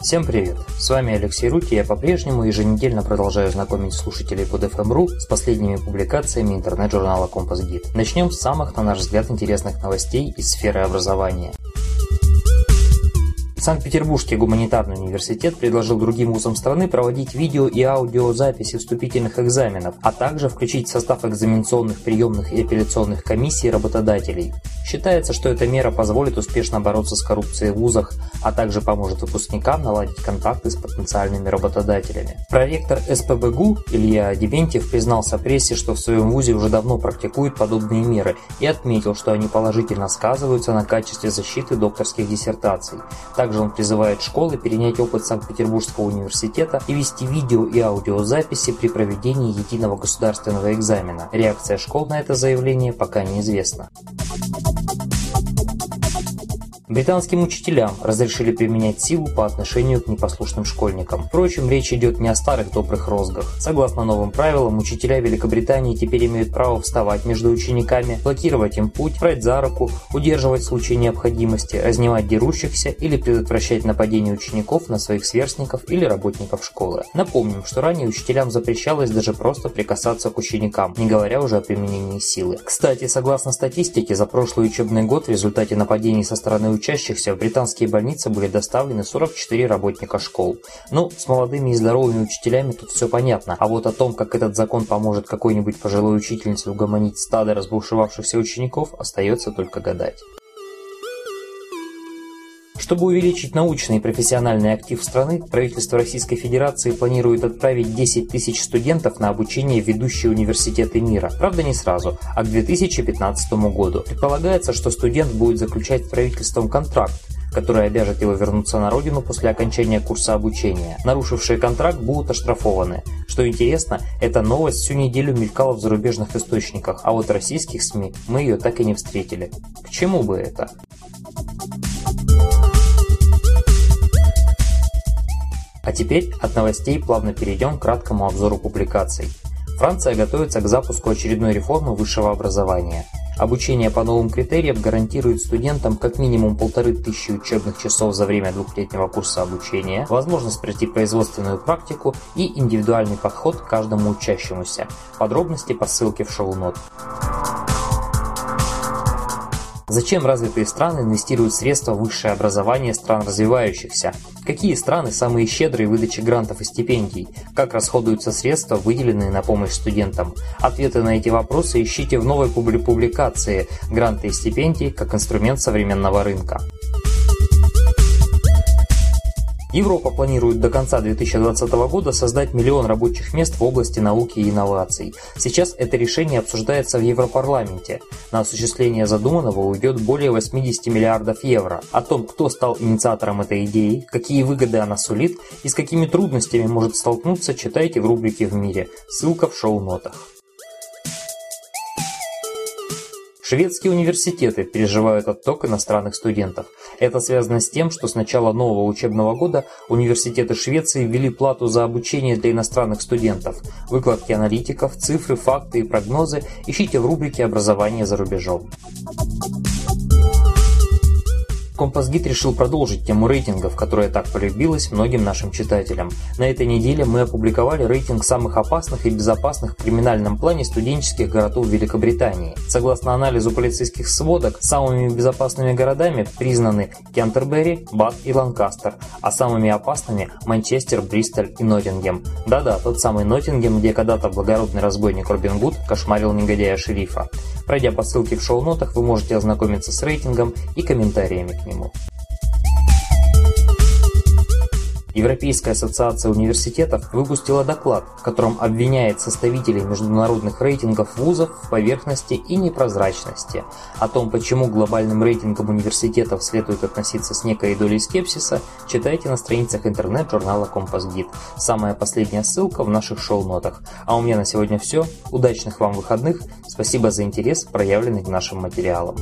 Всем привет! С вами Алексей Рути, я по-прежнему еженедельно продолжаю знакомить слушателей под FM.ru с последними публикациями интернет-журнала Компас Гид. Начнем с самых, на наш взгляд, интересных новостей из сферы образования. Санкт-Петербургский гуманитарный университет предложил другим вузам страны проводить видео и аудиозаписи вступительных экзаменов, а также включить в состав экзаменационных приемных и апелляционных комиссий работодателей. Считается, что эта мера позволит успешно бороться с коррупцией в вузах, а также поможет выпускникам наладить контакты с потенциальными работодателями. Проректор СПБГУ Илья Дементьев признался прессе, что в своем вузе уже давно практикует подобные меры и отметил, что они положительно сказываются на качестве защиты докторских диссертаций. Также он призывает школы перенять опыт Санкт-Петербургского университета и вести видео и аудиозаписи при проведении единого государственного экзамена. Реакция школ на это заявление пока неизвестна. Британским учителям разрешили применять силу по отношению к непослушным школьникам. Впрочем, речь идет не о старых добрых розгах. Согласно новым правилам, учителя Великобритании теперь имеют право вставать между учениками, блокировать им путь, брать за руку, удерживать в случае необходимости, разнимать дерущихся или предотвращать нападение учеников на своих сверстников или работников школы. Напомним, что ранее учителям запрещалось даже просто прикасаться к ученикам, не говоря уже о применении силы. Кстати, согласно статистике, за прошлый учебный год в результате нападений со стороны учащихся в британские больницы были доставлены 44 работника школ. Ну, с молодыми и здоровыми учителями тут все понятно, а вот о том, как этот закон поможет какой-нибудь пожилой учительнице угомонить стадо разбушевавшихся учеников, остается только гадать. Чтобы увеличить научный и профессиональный актив страны, правительство Российской Федерации планирует отправить 10 тысяч студентов на обучение в ведущие университеты мира. Правда, не сразу, а к 2015 году. Предполагается, что студент будет заключать с правительством контракт, который обяжет его вернуться на родину после окончания курса обучения. Нарушившие контракт будут оштрафованы. Что интересно, эта новость всю неделю мелькала в зарубежных источниках, а вот российских СМИ мы ее так и не встретили. К чему бы это? А теперь от новостей плавно перейдем к краткому обзору публикаций. Франция готовится к запуску очередной реформы высшего образования. Обучение по новым критериям гарантирует студентам как минимум полторы тысячи учебных часов за время двухлетнего курса обучения, возможность пройти производственную практику и индивидуальный подход к каждому учащемуся. Подробности по ссылке в шоу-нот. Зачем развитые страны инвестируют средства в высшее образование стран развивающихся? Какие страны самые щедрые в выдаче грантов и стипендий? Как расходуются средства, выделенные на помощь студентам? Ответы на эти вопросы ищите в новой публикации «Гранты и стипендии как инструмент современного рынка». Европа планирует до конца 2020 года создать миллион рабочих мест в области науки и инноваций. Сейчас это решение обсуждается в Европарламенте. На осуществление задуманного уйдет более 80 миллиардов евро. О том, кто стал инициатором этой идеи, какие выгоды она сулит и с какими трудностями может столкнуться, читайте в рубрике «В мире». Ссылка в шоу-нотах. Шведские университеты переживают отток иностранных студентов. Это связано с тем, что с начала нового учебного года университеты Швеции ввели плату за обучение для иностранных студентов. Выкладки аналитиков, цифры, факты и прогнозы ищите в рубрике «Образование за рубежом». Компас-гид решил продолжить тему рейтингов, которая так полюбилась многим нашим читателям. На этой неделе мы опубликовали рейтинг самых опасных и безопасных в криминальном плане студенческих городов Великобритании. Согласно анализу полицейских сводок, самыми безопасными городами признаны Кентербери, Бат и Ланкастер, а самыми опасными – Манчестер, Бристоль и Ноттингем. Да-да, тот самый Ноттингем, где когда-то благородный разбойник Робин Гуд кошмарил негодяя шерифа. Пройдя по ссылке в шоу-нотах, вы можете ознакомиться с рейтингом и комментариями к нему. Европейская ассоциация университетов выпустила доклад, в котором обвиняет составителей международных рейтингов вузов в поверхности и непрозрачности. О том, почему глобальным рейтингам университетов следует относиться с некой долей скепсиса, читайте на страницах интернет-журнала Компас Гид. Самая последняя ссылка в наших шоу-нотах. А у меня на сегодня все. Удачных вам выходных. Спасибо за интерес, проявленный к нашим материалам.